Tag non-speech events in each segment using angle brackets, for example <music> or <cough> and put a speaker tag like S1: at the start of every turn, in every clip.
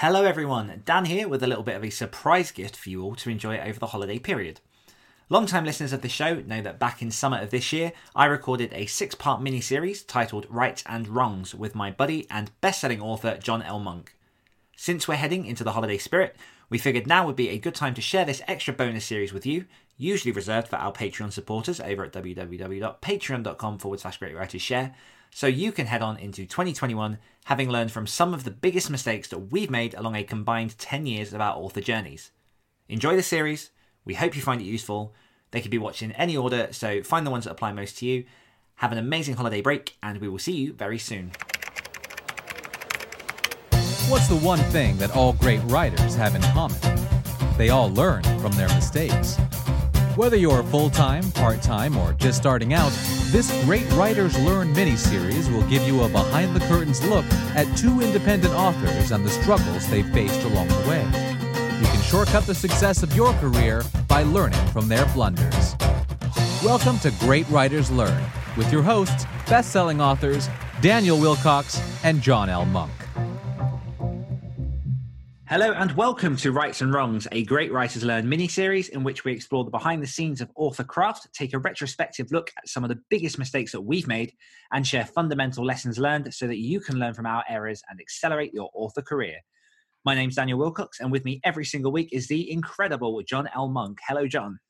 S1: Hello, everyone. Dan here with a little bit of a surprise gift for you all to enjoy over the holiday period. Long-time listeners of the show know that back in summer of this year, I recorded a six-part mini-series titled Rights and Wrongs with my buddy and best-selling author John L. Monk. Since we're heading into the holiday spirit, we figured now would be a good time to share this extra bonus series with you, usually reserved for our Patreon supporters over at www.patreon.com forward slash great writers share, so you can head on into 2021 having learned from some of the biggest mistakes that we've made along a combined 10 years of our author journeys. Enjoy the series. We hope you find it useful. They can be watched in any order, so find the ones that apply most to you. Have an amazing holiday break, and we will see you very soon.
S2: What's the one thing that all great writers have in common? They all learn from their mistakes. Whether you're full time, part time, or just starting out, this Great Writers Learn mini-series will give you a behind the curtains look at two independent authors and the struggles they faced along the way. You can shortcut the success of your career by learning from their blunders. Welcome to Great Writers Learn with your hosts, best-selling authors Daniel Willcocks and John L. Monk.
S1: Hello and welcome to Rights and Wrongs, a Great Writers Learn mini series in which we explore the behind the scenes of author craft, take a retrospective look at some of the biggest mistakes that we've made, and share fundamental lessons learned so that you can learn from our errors and accelerate your author career. My name's Daniel Willcocks, and with me every single week is the incredible John L. Monk. Hello, John.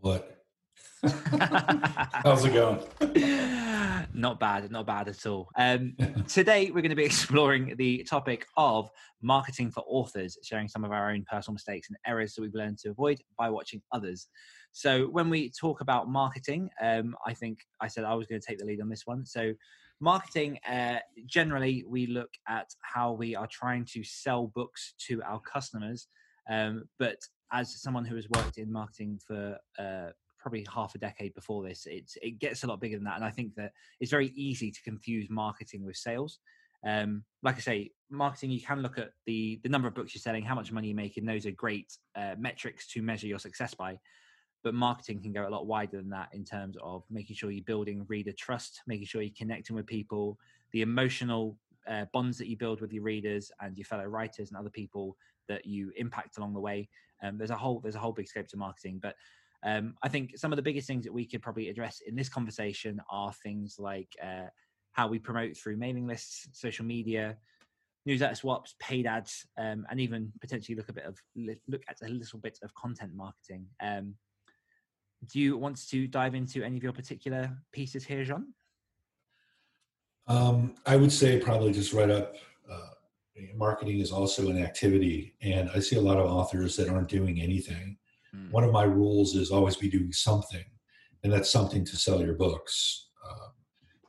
S3: What? <laughs> <laughs> How's it going? <laughs> <sighs>
S1: not bad, not bad at all. Um, today, we're going to be <laughs> exploring the topic of marketing for authors, sharing some of our own personal mistakes and errors that we've learned to avoid by watching others. So, when we talk about marketing, um, I think I said I was going to take the lead on this one. So, marketing, uh, generally, we look at how we are trying to sell books to our customers. Um, but as someone who has worked in marketing for uh, probably half a decade before this, it's it gets a lot bigger than that. And I think that it's very easy to confuse marketing with sales. Um, like I say, marketing you can look at the the number of books you're selling, how much money you're making. Those are great uh, metrics to measure your success by. But marketing can go a lot wider than that in terms of making sure you're building reader trust, making sure you're connecting with people, the emotional uh, bonds that you build with your readers and your fellow writers and other people that you impact along the way. Um, there's a whole there's a whole big scope to marketing, but um, I think some of the biggest things that we could probably address in this conversation are things like uh, how we promote through mailing lists, social media, newsletter swaps, paid ads, um, and even potentially look a bit of look at a little bit of content marketing. Um, do you want to dive into any of your particular pieces here, John?
S3: Um, I would say probably just right up. Uh, marketing is also an activity, and I see a lot of authors that aren't doing anything Mm. One of my rules is always be doing something, and that's something to sell your books. Uh,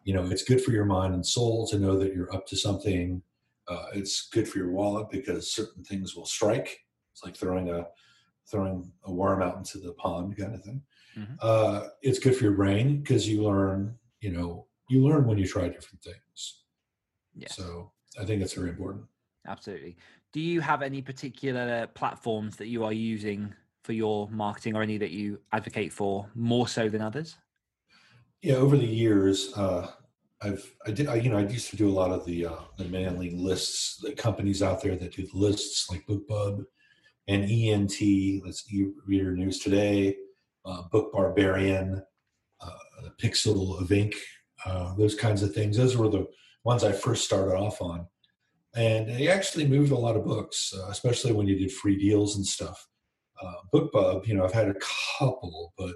S3: you know, it's good for your mind and soul to know that you're up to something. Uh, it's good for your wallet because certain things will strike. It's like throwing a throwing a worm out into the pond kind of thing. Mm-hmm. Uh, it's good for your brain because you learn. You know, you learn when you try different things. Yeah. So I think that's very important.
S1: Absolutely. Do you have any particular platforms that you are using for your marketing or any that you advocate for more so than others?
S3: Yeah, over the years, uh, I've I did I, you know I used to do a lot of the uh, the mailing lists, the companies out there that do the lists like BookBub and ENT, let's e-reader news today, uh, Book Barbarian, uh, Pixel of Ink, uh, those kinds of things. Those were the ones I first started off on, and they actually moved a lot of books, uh, especially when you did free deals and stuff uh, BookBub, you know, I've had a couple, but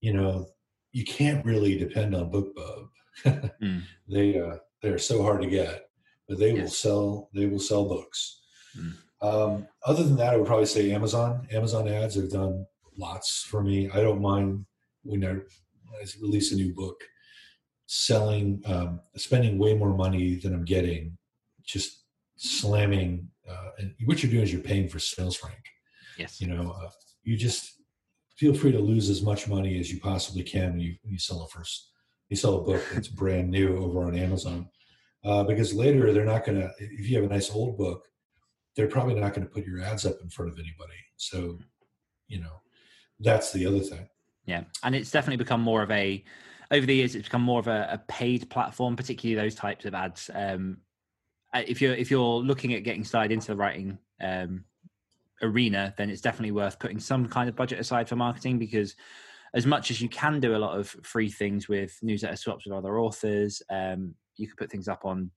S3: you know, you can't really depend on BookBub. <laughs> mm. They uh, they're so hard to get, but they yes. will sell. They will sell books. Mm. Um, other than that, I would probably say Amazon. Amazon ads have done lots for me. I don't mind when I, when I release a new book, selling, um, spending way more money than I'm getting, just slamming. Uh, and what you're doing is you're paying for sales rank.
S1: Yes.
S3: You know, uh, you just feel free to lose as much money as you possibly can when you, when you sell a first, you sell a book that's brand new over on Amazon. Uh, because later they're not going to, if you have a nice old book, they're probably not going to put your ads up in front of anybody. So, you know, that's the other thing.
S1: Yeah. And it's definitely become more of a, over the years, it's become more of a, a paid platform, particularly those types of ads. Um, uh, if you're if you're looking at getting started into the writing um, arena, then it's definitely worth putting some kind of budget aside for marketing because as much as you can do a lot of free things with newsletter swaps with other authors, um, you could put things up on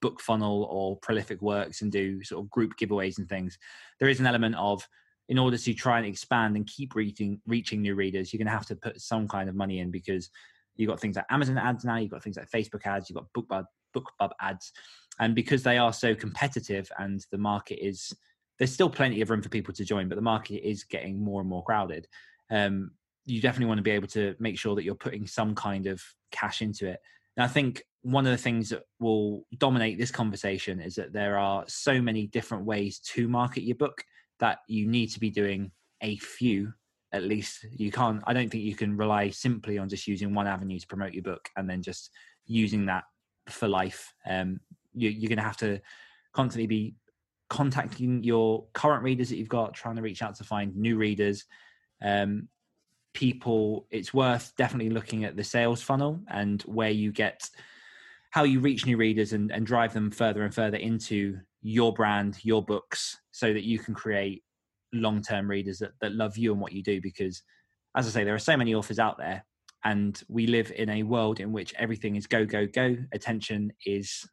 S1: book funnel or prolific works and do sort of group giveaways and things. There is an element of in order to try and expand and keep reaching reaching new readers you're going to have to put some kind of money in because you've got things like amazon ads now you've got things like facebook ads you've got bookbub bookbub ads. And because they are so competitive and the market is there's still plenty of room for people to join but the market is getting more and more crowded. Um, you definitely want to be able to make sure that you're putting some kind of cash into it. And i think one of the things that will dominate this conversation is that there are so many different ways to market your book that you need to be doing a few at least. You can't i don't think you can rely simply on just using one avenue to promote your book and then just using that for life. Um, you, you're going to have to constantly be contacting your current readers that you've got trying to reach out to find new readers um, people it's worth definitely looking at the sales funnel and where you get how you reach new readers and, and drive them further and further into your brand, your books, so that you can create long term readers that, that love you and what you do. Because, as I say, there are so many authors out there, and we live in a world in which everything is go, go, go. Attention is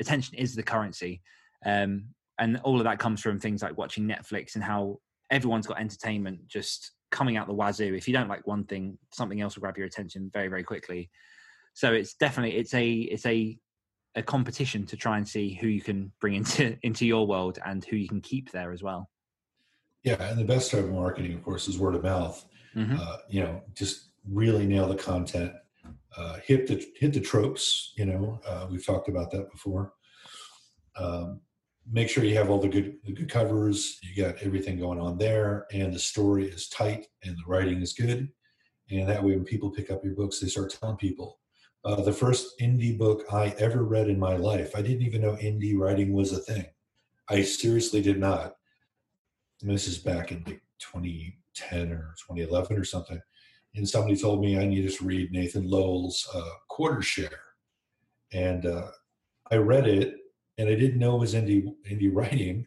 S1: attention is the currency. Um, and all of that comes from things like watching Netflix and how everyone's got entertainment just coming out the wazoo. If you don't like one thing, something else will grab your attention very, very quickly. So it's definitely it's a it's a a competition to try and see who you can bring <laughs> into into your world and who you can keep there as well.
S3: Yeah, and the best type of marketing, of course, is word of mouth. Mm-hmm. Uh, you know, just really nail the content, uh, hit the hit the tropes. You know, uh, we've talked about that before. Um, make sure you have all the good the good covers. You got everything going on there, and the story is tight and the writing is good. And that way, when people pick up your books, they start telling people, uh, the first indie book I ever read in my life. I didn't even know indie writing was a thing. I seriously did not. And this is back in like 2010 or 2011 or something. And somebody told me I needed to read Nathan Lowell's uh, Quarter Share. And uh, I read it and I didn't know it was indie, indie writing.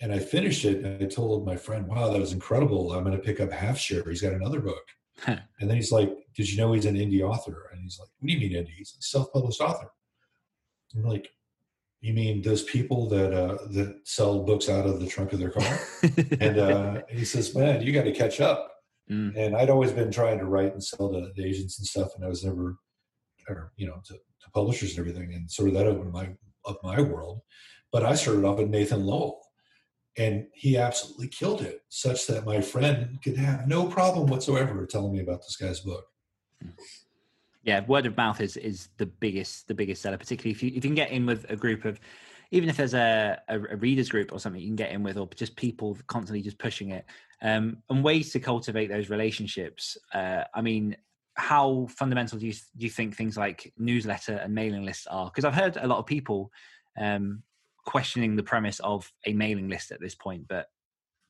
S3: And I finished it and I told my friend, wow, that was incredible. I'm going to pick up Half Share. He's got another book. and then he's like, Did you know he's an indie author? And he's like, What do you mean indie? He's a self published author. I'm like, You mean those people that uh, that sell books out of the trunk of their car? <laughs> and uh, he says, Man, you got to catch up. Mm. And I'd always been trying to write and sell to the agents and stuff, and I was never, or, you know, to, to publishers and everything. And sort of that opened my up my world. But I started off with Nathan Lowell and he absolutely killed it such that my friend could have no problem whatsoever telling me about this guy's book
S1: yeah word of mouth is is the biggest the biggest seller particularly if you if you can get in with a group of even if there's a, a, a readers group or something you can get in with or just people constantly just pushing it um, and ways to cultivate those relationships uh, i mean how fundamental do you, do you think things like newsletter and mailing lists are because i've heard a lot of people um, questioning the premise of a mailing list at this point. But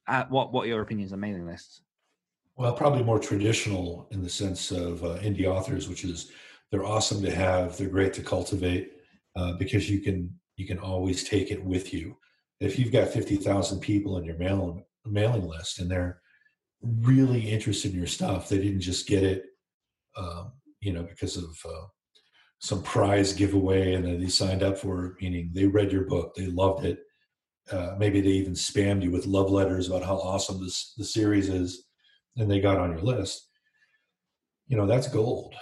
S1: uh, what what are your opinions on mailing lists?
S3: Well, probably more traditional in the sense of uh, indie authors, which is they're awesome to have, they're great to cultivate uh, because you can you can always take it with you. If you've got fifty thousand people in your mailing mailing list and they're really interested in your stuff, they didn't just get it, um, you know, because of uh, some prize giveaway and then they signed up for it, meaning they read your book, they loved it. Uh, maybe they even spammed you with love letters about how awesome this the series is, and they got on your list. You know that's gold.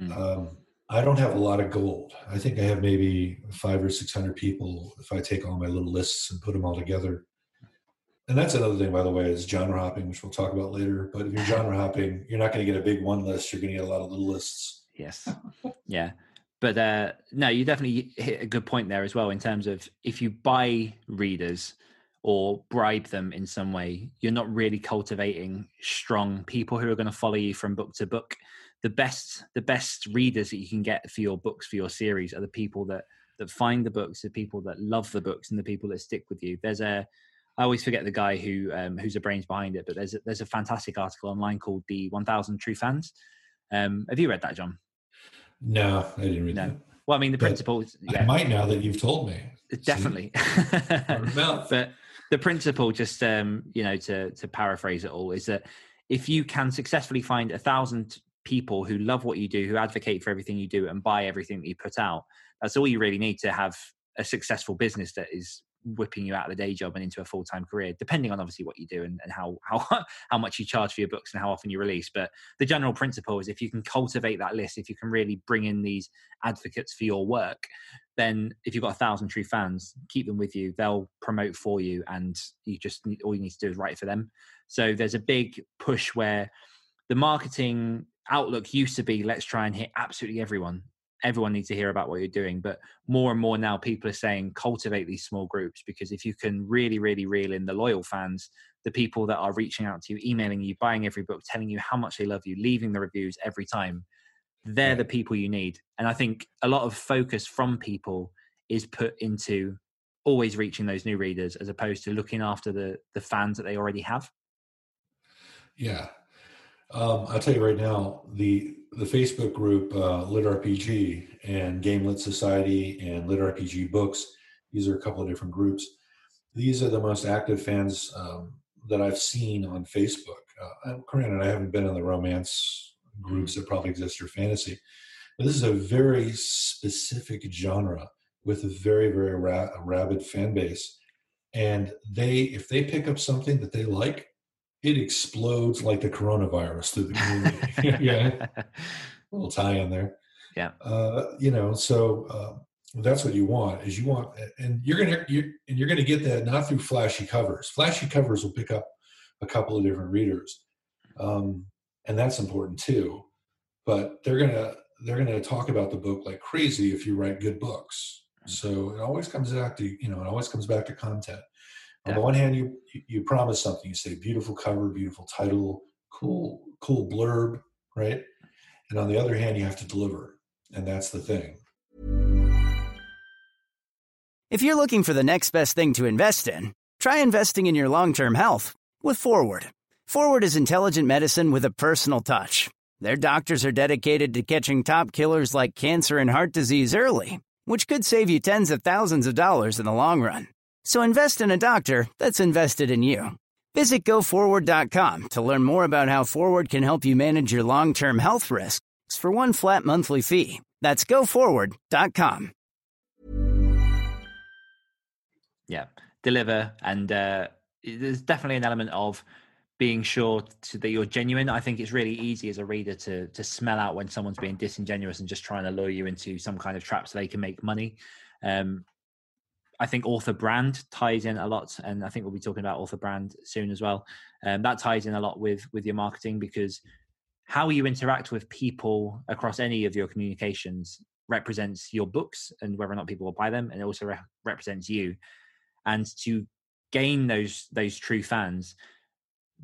S3: Mm. Um, I don't have a lot of gold. I think I have maybe five or six hundred people if I take all my little lists and put them all together. And that's another thing, by the way, is genre hopping, which we'll talk about later. But if you're <laughs> genre hopping, you're not going to get a big one list. You're going to get a lot of little lists.
S1: Yes. Yeah but uh, no, you definitely hit a good point there as well in terms of if you buy readers or bribe them in some way, you're not really cultivating strong people who are going to follow you from book to book. The best, the best readers that you can get for your books for your series are the people that that find the books, the people that love the books, and the people that stick with you. There's a I always forget the guy who um, who's the brains behind it, but there's a, there's a fantastic article online called the 1000 True Fans. Um, have you read that, John?
S3: No, I didn't read no. that.
S1: Well, I mean, the principle.
S3: Yeah. I might now that you've told me.
S1: definitely. <laughs> but the principle, just um, you know, to to paraphrase it all, is that if you can successfully find a thousand people who love what you do, who advocate for everything you do, and buy everything that you put out, that's all you really need to have a successful business that is whipping you out of the day job and into a full time career, depending on obviously what you do and, and how <laughs> how how much you charge for your books and how often you release. But the general principle is if you can cultivate that list, if you can really bring in these advocates for your work, then if you've got a thousand true fans, keep them with you. They'll promote for you, and you just all you need to do is write for them. So there's a big push where the marketing outlook used to be let's try and hit absolutely everyone everyone needs to hear about what you're doing but more and more now people are saying cultivate these small groups because if you can really really reel in the loyal fans the people that are reaching out to you emailing you buying every book telling you how much they love you leaving the reviews every time they're the people you need. And i think a lot of focus from people is put into always reaching those new readers as opposed to looking after the the fans that they already have.
S3: Yeah um, I'll tell you right now, the the Facebook group uh, Lit RPG and Game Lit Society and Lit RPG Books. These are a couple of different groups. These are the most active fans um, that I've seen on Facebook. Uh, granted, I haven't been in the romance groups that probably exist or fantasy, but this is a very specific genre with a very very ra- rabid fan base. And they, if they pick up something that they like, it explodes like the coronavirus through the community. <laughs> <laughs> yeah, a little tie in there.
S1: Yeah,
S3: uh, you know, so uh, that's what you want is you want, and you're gonna you and you're gonna get that not through flashy covers. Flashy covers will pick up a couple of different readers, um, and that's important too. But they're gonna they're gonna talk about the book like crazy if you write good books. Mm. So it always comes back to you know it always comes back to content on the one hand you you promise something. You say beautiful cover beautiful title cool cool blurb right? And on the other hand you have to deliver and that's the thing.
S4: If you're looking for the next best thing to invest in try investing in your long-term health with forward. Forward is intelligent medicine with a personal touch. Their doctors are dedicated to catching top killers like cancer and heart disease early which could save you tens of thousands of dollars in the long run so invest in a doctor that's invested in you. Visit GoForward.com to learn more about how Forward can help you manage your long term health risks for one flat monthly fee. That's GoForward.com.
S1: Yeah, deliver. And uh, there's definitely an element of being sure to, that you're genuine. I think it's really easy as a reader to to smell out when someone's being disingenuous and just trying to lure you into some kind of trap so they can make money. Um, I think author brand ties in a lot, and I think we'll be talking about author brand soon as well. Um, that ties in a lot with with your marketing because how you interact with people across any of your communications represents your books and whether or not people will buy them, and it also re- represents you. And to gain those those true fans,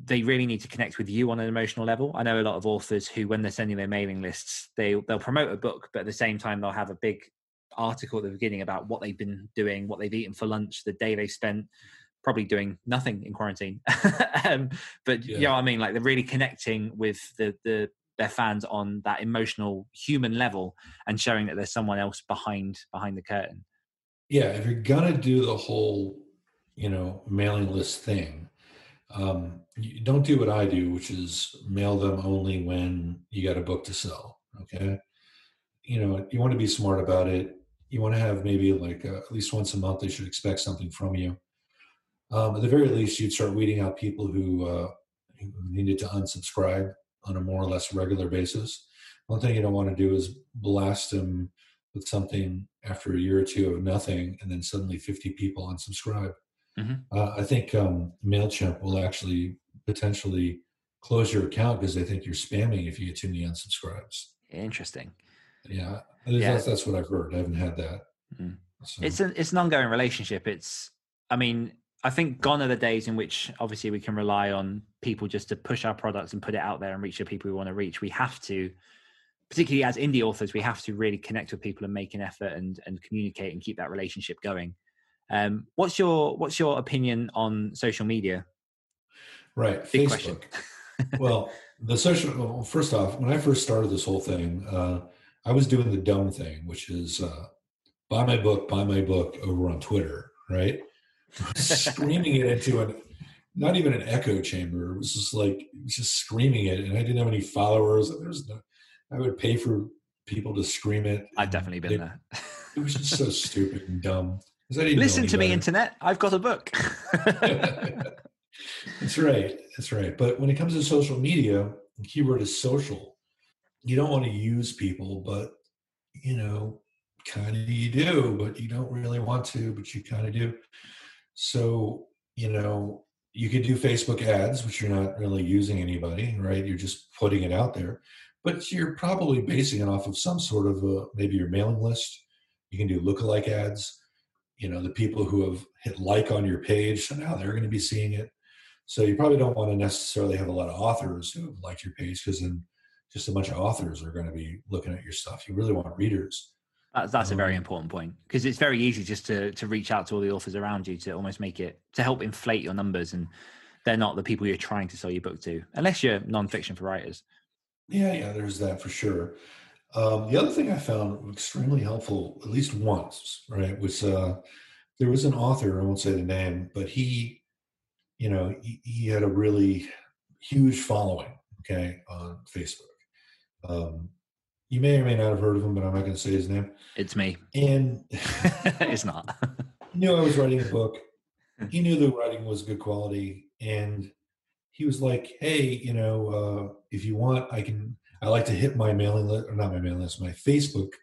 S1: they really need to connect with you on an emotional level. I know a lot of authors who, when they're sending their mailing lists, they they'll promote a book, but at the same time they'll have a big article at the beginning about what they've been doing, what they've eaten for lunch, the day they spent probably doing nothing in quarantine. <laughs> um, but yeah. you know what I mean? Like they're really connecting with the the their fans on that emotional human level and showing that there's someone else behind behind the curtain.
S3: Yeah, if you're gonna do the whole, you know, mailing list thing, um, you don't do what I do, which is mail them only when you got a book to sell. Okay. You know, you want to be smart about it you want to have maybe like uh, at least once a month they should expect something from you. Um, at the very least you'd start weeding out people who, uh, who needed to unsubscribe on a more or less regular basis. One thing you don't want to do is blast them with something after a year or two of nothing and then suddenly 50 people unsubscribe. Mm-hmm. uh, i think um, mailchimp will actually potentially close your account because they think you're spamming if you get too many unsubscribes.
S1: Interesting
S3: yeah, yeah. That's, that's what I've heard. I haven't had that.
S1: Mm. So. It's an it's an ongoing relationship. It's I mean I think gone are the days in which obviously we can rely on people just to push our products and put it out there and reach the people we want to reach. We have to, particularly as indie authors, we have to really connect with people and make an effort and and communicate and keep that relationship going. Um, what's your what's your opinion on social media?
S3: Right, Big Facebook. well, the social. Well, first off, when I first started this whole thing, uh, I was doing the dumb thing, which is uh, buy my book, buy my book over on Twitter, right? <laughs> screaming it into an not even an echo chamber. It was just like it was just screaming it, and I didn't have any followers. There was no. I would pay for people to scream it.
S1: I've definitely been
S3: it,
S1: there.
S3: it was just so <laughs> stupid and dumb.
S1: Listen to me, internet. I've got a book. <laughs>
S3: that's right. That's right. But when it comes to social media, the keyword is social. You don't want to use people, but you know, kind of you do, but you don't really want to, but you kind of do. So, you know, you could do Facebook ads, which you're not really using anybody, right? You're just putting it out there, but you're probably basing it off of some sort of a, maybe your mailing list. You can do lookalike ads. You know, the people who have hit like on your page, so now they're going to be seeing it. So you probably don't want to necessarily have a lot of authors who have liked your page because then just a bunch of authors are going to be looking at your stuff. You really want readers.
S1: That's, that's um, a very um, important point because it's very easy just to to reach out to all the authors around you to almost make it to help inflate your numbers, and they're not the people you're trying to sell your book to, unless you're nonfiction for writers.
S3: Yeah, yeah, there's that for sure. Um, the other thing I found extremely helpful, at least once, right, was uh, there was an author. I won't say the name, but he you know, he, he had a really huge following, okay, on Facebook. Um, you may or may not have heard of him, but I'm not going to say his name.
S1: It's me.
S3: And <laughs>
S1: it's not. <laughs>
S3: he knew I was writing a book. <laughs> He knew the writing was good quality, and he was like, "Hey, you know, uh, if you want, I can. I like to hit my mailing list, or not my mailing list, my Facebook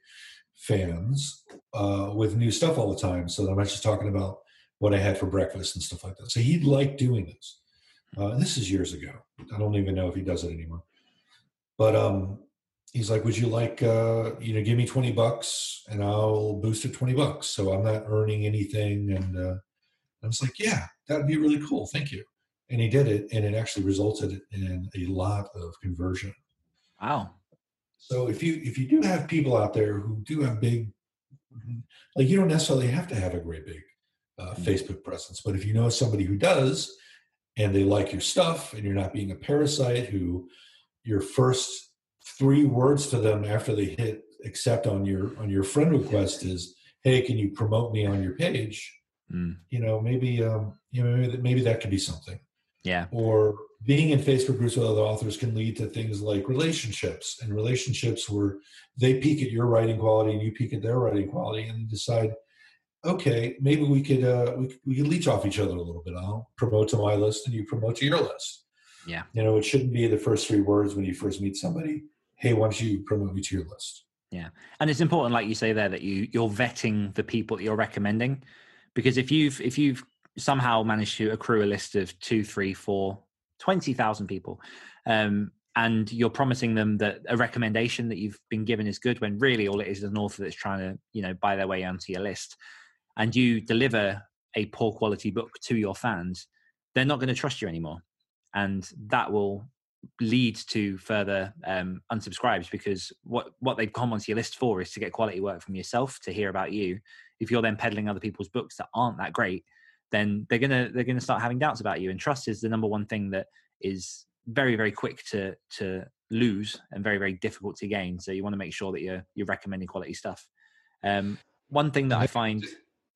S3: fans uh, with new stuff all the time, so I'm not just talking about what I had for breakfast and stuff like that. So he liked doing this. Uh, this is years ago. I don't even know if he does it anymore. But um, he's like, "Would you like, uh, you know, give me twenty bucks and I'll boost it twenty bucks, so I'm not earning anything." And uh, I was like, "Yeah, that'd be really cool. Thank you." And he did it, and it actually resulted in a lot of conversion.
S1: Wow.
S3: So if you if you do have people out there who do have big, like you don't necessarily have to have a great big uh, mm-hmm. Facebook presence. But if you know somebody who does and they like your stuff and you're not being a parasite who your first three words to them after they hit accept on your on your friend request is hey can you promote me on your page mm. you know maybe um you know maybe, maybe that could be something
S1: yeah
S3: or being in facebook groups with other authors can lead to things like relationships and relationships where they peek at your writing quality and you peek at their writing quality and decide okay, maybe we could uh, we, we could leech off each other a little bit. I'll promote to my list and you promote to your list.
S1: Yeah.
S3: You know, it shouldn't be the first three words when you first meet somebody. Hey, why don't you promote me to your list?
S1: Yeah. And it's important, like you say there, that you you're vetting the people that you're recommending. Because if you've if you've somehow managed to accrue a list of two, three, four, twenty thousand people, um, and you're promising them that a recommendation that you've been given is good when really all it is is an author that's trying to, you know, buy their way onto your list and you deliver a poor quality book to your fans, they're not going to trust you anymore. And that will lead to further um, unsubscribes because what, what they've come onto your list for is to get quality work from yourself, to hear about you. If you're then peddling other people's books that aren't that great, then they're gonna they're gonna start having doubts about you. And trust is the number one thing that is very very quick to to lose and very very difficult to gain. So you want to make sure that you're you're recommending quality stuff. Um, one thing that I find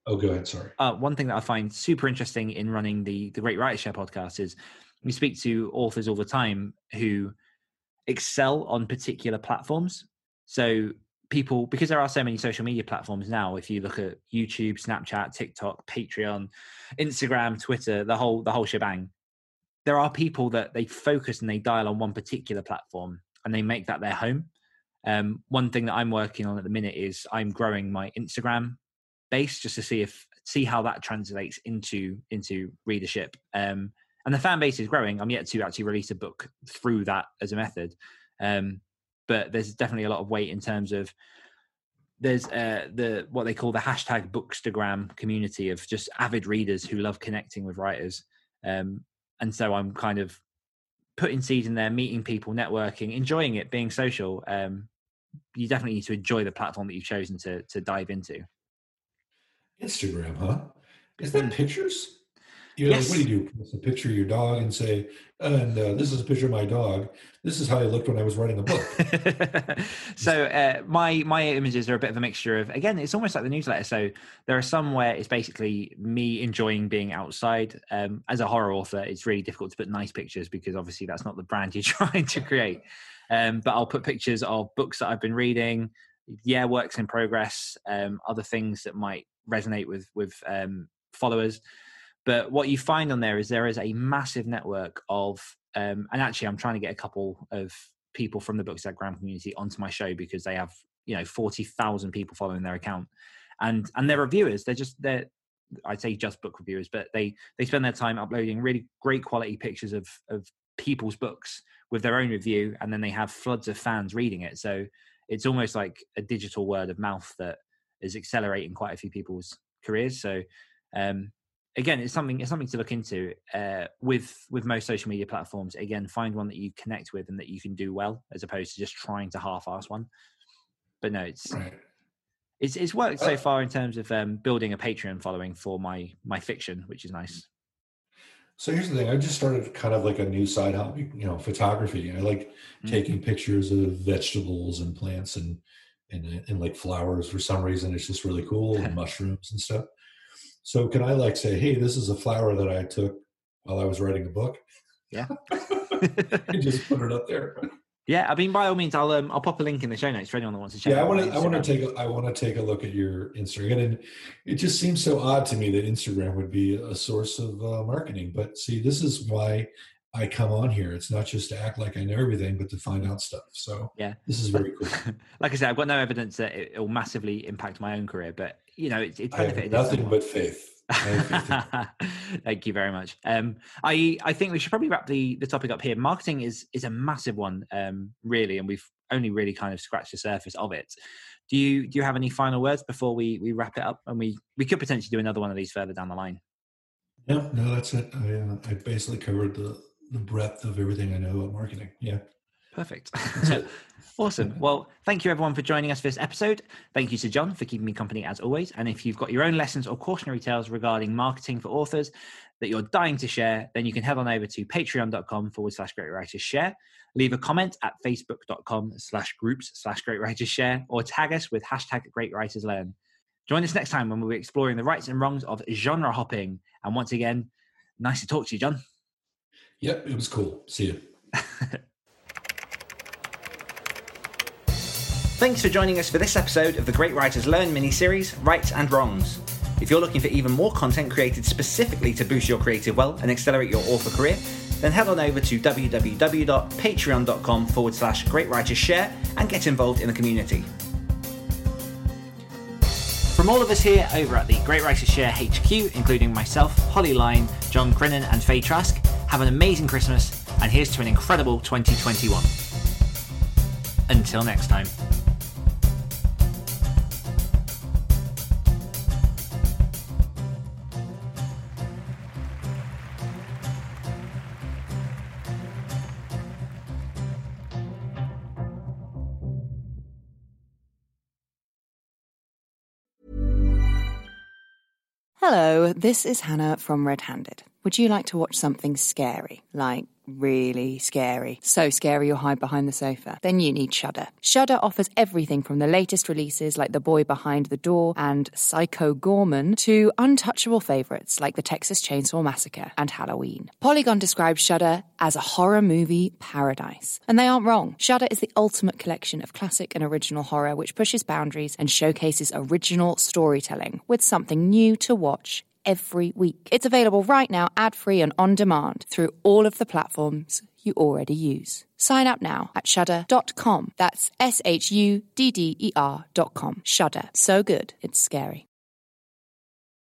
S3: Oh, go ahead. Sorry.
S1: Uh, one thing that I find super interesting in running the the Great Writer Share podcast is we speak to authors all the time who excel on particular platforms. So people, because there are so many social media platforms now, if you look at YouTube, Snapchat, TikTok, Patreon, Instagram, Twitter, the whole the whole shebang, there are people that they focus and they dial on one particular platform and they make that their home. Um, one thing that I'm working on at the minute is I'm growing my Instagram base just to see if see how that translates into into readership. Um, and the fan base is growing. I'm yet to actually release a book through that as a method, um, but there's definitely a lot of weight in terms of there's uh, the what they call the hashtag bookstagram community of just avid readers who love connecting with writers um, and so i'm kind of putting seeds in there meeting people networking enjoying it being social um, you definitely need to enjoy the platform that you've chosen to to dive into
S3: Instagram, huh? Is that pictures? You know, like,
S1: Yes.
S3: what do you do? Post a picture of your dog and say, and uh, this is a picture of my dog. This is how I looked when I was writing a book. <laughs>
S1: so uh, my my images are a bit of a mixture of again it's almost like the newsletter so there are some where it's basically me enjoying being outside um, as a horror author it's really difficult to put nice pictures because obviously that's not the brand <laughs> you're trying to create um, but i'll put pictures of books that i've been reading yeah works in progress um, other things that might resonate with with um, followers but what you find on there is there is a massive network of um, and actually i'm trying to get a couple of people from the bookstagram community onto my show because they have you know 40,000 people following their account. And and they're reviewers. They're just they're i'd say just book reviewers but they they spend their time uploading really great quality pictures of of people's books with their own review and then they have floods of fans reading it. So it's almost like a digital word of mouth that is accelerating quite a few people's careers. So um again it's something it's something to look into uh with with most social media platforms again find one that you connect with and that you can do well as opposed to just trying to half-ass one but no it's it's it's worked so
S3: Uh,
S1: far in terms of um building a patreon following for my my fiction which is nice
S3: So here's the thing. I just started kind of like a new side hobby, you know, photography. I like
S1: Mm.
S3: taking pictures of vegetables and plants and, and and like flowers for some reason. It's just really cool and <laughs> mushrooms and stuff. So can I like say, hey, this is a flower that I took while I was writing a book?
S1: Yeah. <laughs>
S3: and just put it up there.
S1: yeah i mean by all means i'll um i'll pop a link in the show notes for anyone that wants to check
S3: Yeah, I want to. I want to take. A, I want to take a look at your Instagram, and it just seems so odd to me that Instagram would be a source of uh, marketing. But see, this is why I come on here. It's not just to act like I know everything, but to find out stuff. So
S1: Yeah.
S3: this is very cool. <laughs>
S1: like i said i've got no evidence that it will massively impact my own career but you know it's, it's benefited
S3: nothing but faith. <laughs> I have faith in-
S1: Thank you very much. Um, I I think we should probably wrap the the topic up here. Marketing is is a massive one, um, really, and we've only really kind of scratched the surface of it. Do you do you have any final words before we we wrap it up? And we we could potentially do another one of these further down the line.
S3: no, no, that's it. I, uh, I basically covered the the breadth of everything I know about marketing. Yeah.
S1: Perfect. <laughs> <laughs> Awesome. Well, thank you everyone for joining us for this episode. Thank you to John for keeping me company as always. And if you've got your own lessons or cautionary tales regarding marketing for authors that you're dying to share, then you can head on over to patreon.com forward slash great writers share. Leave a comment at facebook.com slash groups slash great writers share or tag us with hashtag great writers learn. Join us next time when we'll be exploring the rights and wrongs of genre hopping. And once again, nice to talk to you, John.
S3: Yep. It was cool. See you.
S1: Thanks for joining us for this episode of the Great Writers Learn mini series, Rights and Wrongs. If you're looking for even more content created specifically to boost your creative well and accelerate your author career, then head on over to www.patreon.com forward slash Great Writers Share and get involved in the community. From all of us here over at the Great Writers Share HQ, including myself, Holly Line, John Grinnan, and Faye Trask, have an amazing Christmas, and here's to an incredible 2021. Until next time.
S5: Hello, this is Hannah from Red Handed. Would you like to watch something scary? Like really scary. So scary you'll hide behind the sofa. Then you need Shudder. Shudder offers everything from the latest releases like The Boy Behind the Door and Psycho Goreman to untouchable favorites like The Texas Chainsaw Massacre and Halloween. Polygon describes Shudder as a horror movie paradise. And they aren't wrong. Shudder is the ultimate collection of classic and original horror which pushes boundaries and showcases original storytelling with something new to watch every week. It's available right now, ad free and on demand through all of the platforms you already use. Sign up now at shudder.com. That's S H U D D E R.com. Shudder. So good, it's scary.